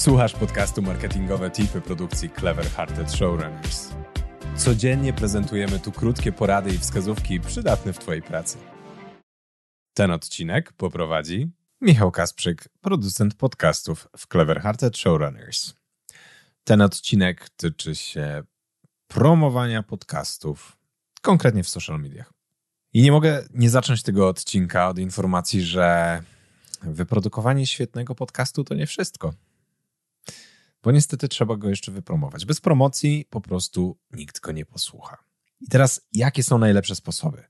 Słuchasz podcastu Marketingowe Tipy produkcji Clever Hearted Showrunners. Codziennie prezentujemy tu krótkie porady i wskazówki przydatne w Twojej pracy. Ten odcinek poprowadzi Michał Kasprzyk, producent podcastów w Clever Hearted Showrunners. Ten odcinek tyczy się promowania podcastów, konkretnie w social mediach. I nie mogę nie zacząć tego odcinka od informacji, że wyprodukowanie świetnego podcastu to nie wszystko bo niestety trzeba go jeszcze wypromować. Bez promocji po prostu nikt go nie posłucha. I teraz, jakie są najlepsze sposoby?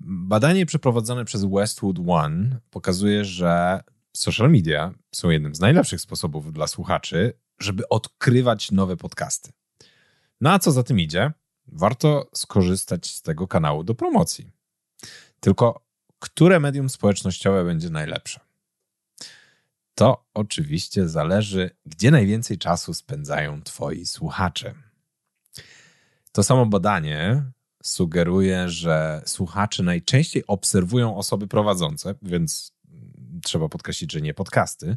Badanie przeprowadzone przez Westwood One pokazuje, że social media są jednym z najlepszych sposobów dla słuchaczy, żeby odkrywać nowe podcasty. No a co za tym idzie? Warto skorzystać z tego kanału do promocji. Tylko, które medium społecznościowe będzie najlepsze? To oczywiście zależy, gdzie najwięcej czasu spędzają Twoi słuchacze. To samo badanie sugeruje, że słuchacze najczęściej obserwują osoby prowadzące, więc trzeba podkreślić, że nie podcasty,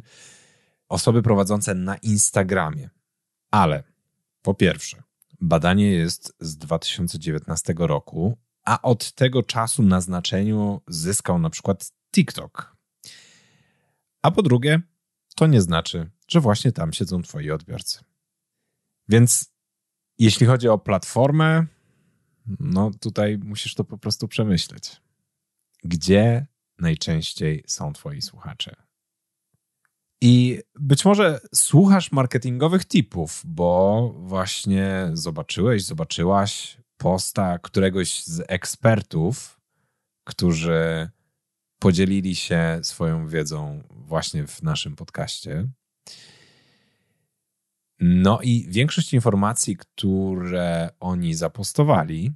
osoby prowadzące na Instagramie. Ale po pierwsze, badanie jest z 2019 roku, a od tego czasu na znaczeniu zyskał na przykład TikTok. A po drugie, to nie znaczy, że właśnie tam siedzą twoi odbiorcy. Więc jeśli chodzi o platformę, no tutaj musisz to po prostu przemyśleć. Gdzie najczęściej są twoi słuchacze? I być może słuchasz marketingowych tipów, bo właśnie zobaczyłeś, zobaczyłaś posta któregoś z ekspertów, którzy podzielili się swoją wiedzą właśnie w naszym podcaście. No i większość informacji, które oni zapostowali,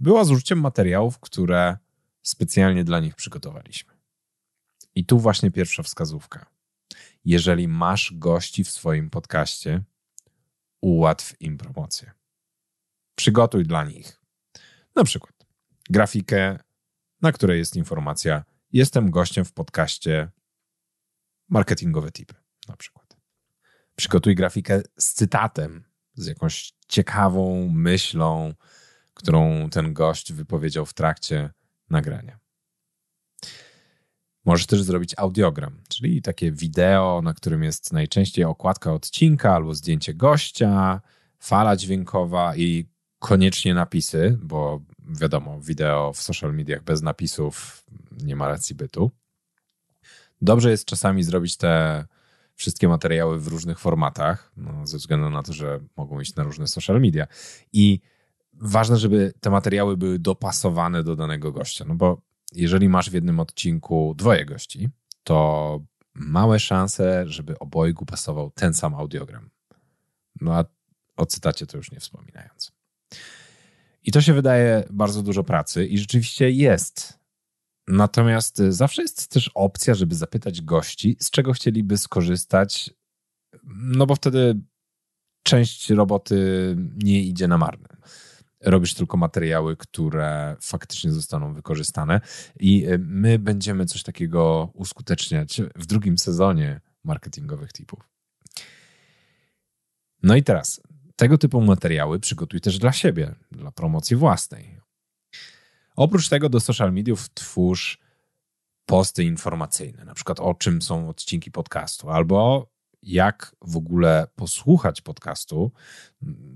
była z użyciem materiałów, które specjalnie dla nich przygotowaliśmy. I tu właśnie pierwsza wskazówka. Jeżeli masz gości w swoim podcaście, ułatw im promocję. Przygotuj dla nich na przykład grafikę na której jest informacja: Jestem gościem w podcaście Marketingowe Tipy, na przykład. Przygotuj grafikę z cytatem, z jakąś ciekawą myślą, którą ten gość wypowiedział w trakcie nagrania. Możesz też zrobić audiogram, czyli takie wideo, na którym jest najczęściej okładka odcinka albo zdjęcie gościa, fala dźwiękowa i koniecznie napisy, bo wiadomo, wideo w social mediach bez napisów nie ma racji bytu. Dobrze jest czasami zrobić te wszystkie materiały w różnych formatach, no, ze względu na to, że mogą iść na różne social media. I ważne, żeby te materiały były dopasowane do danego gościa, no bo jeżeli masz w jednym odcinku dwoje gości, to małe szanse, żeby obojgu pasował ten sam audiogram. No a o cytacie to już nie wspominając. I to się wydaje bardzo dużo pracy i rzeczywiście jest. Natomiast zawsze jest też opcja, żeby zapytać gości, z czego chcieliby skorzystać, no bo wtedy część roboty nie idzie na marne. Robisz tylko materiały, które faktycznie zostaną wykorzystane, i my będziemy coś takiego uskuteczniać w drugim sezonie marketingowych tipów. No i teraz, tego typu materiały przygotuj też dla siebie, dla promocji własnej. Oprócz tego do social mediów twórz posty informacyjne, na przykład o czym są odcinki podcastu, albo jak w ogóle posłuchać podcastu.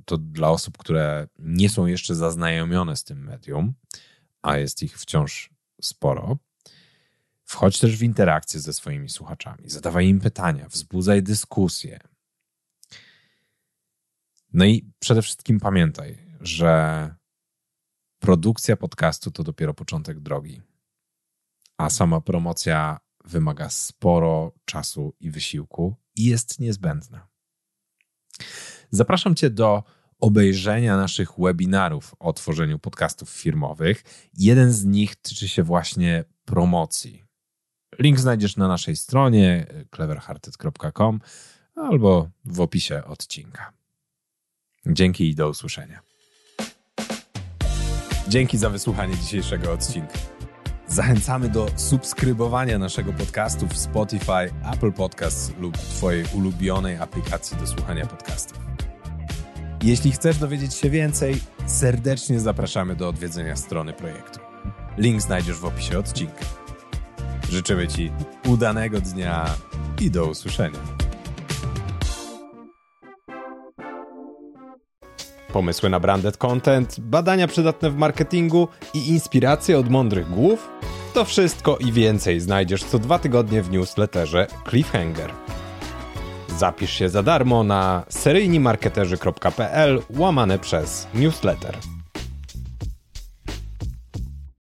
To dla osób, które nie są jeszcze zaznajomione z tym medium, a jest ich wciąż sporo. Wchodź też w interakcję ze swoimi słuchaczami, zadawaj im pytania, wzbudzaj dyskusje, no i przede wszystkim pamiętaj, że produkcja podcastu to dopiero początek drogi, a sama promocja wymaga sporo czasu i wysiłku i jest niezbędna. Zapraszam Cię do obejrzenia naszych webinarów o tworzeniu podcastów firmowych. Jeden z nich tyczy się właśnie promocji. Link znajdziesz na naszej stronie cleverhearted.com albo w opisie odcinka. Dzięki i do usłyszenia. Dzięki za wysłuchanie dzisiejszego odcinka. Zachęcamy do subskrybowania naszego podcastu w Spotify, Apple Podcasts lub Twojej ulubionej aplikacji do słuchania podcastów. Jeśli chcesz dowiedzieć się więcej, serdecznie zapraszamy do odwiedzenia strony projektu. Link znajdziesz w opisie odcinka. Życzymy Ci udanego dnia i do usłyszenia. Pomysły na branded content, badania przydatne w marketingu i inspiracje od mądrych głów? To wszystko i więcej znajdziesz co dwa tygodnie w newsletterze Cliffhanger. Zapisz się za darmo na seryjnimarketerzy.pl łamane przez newsletter.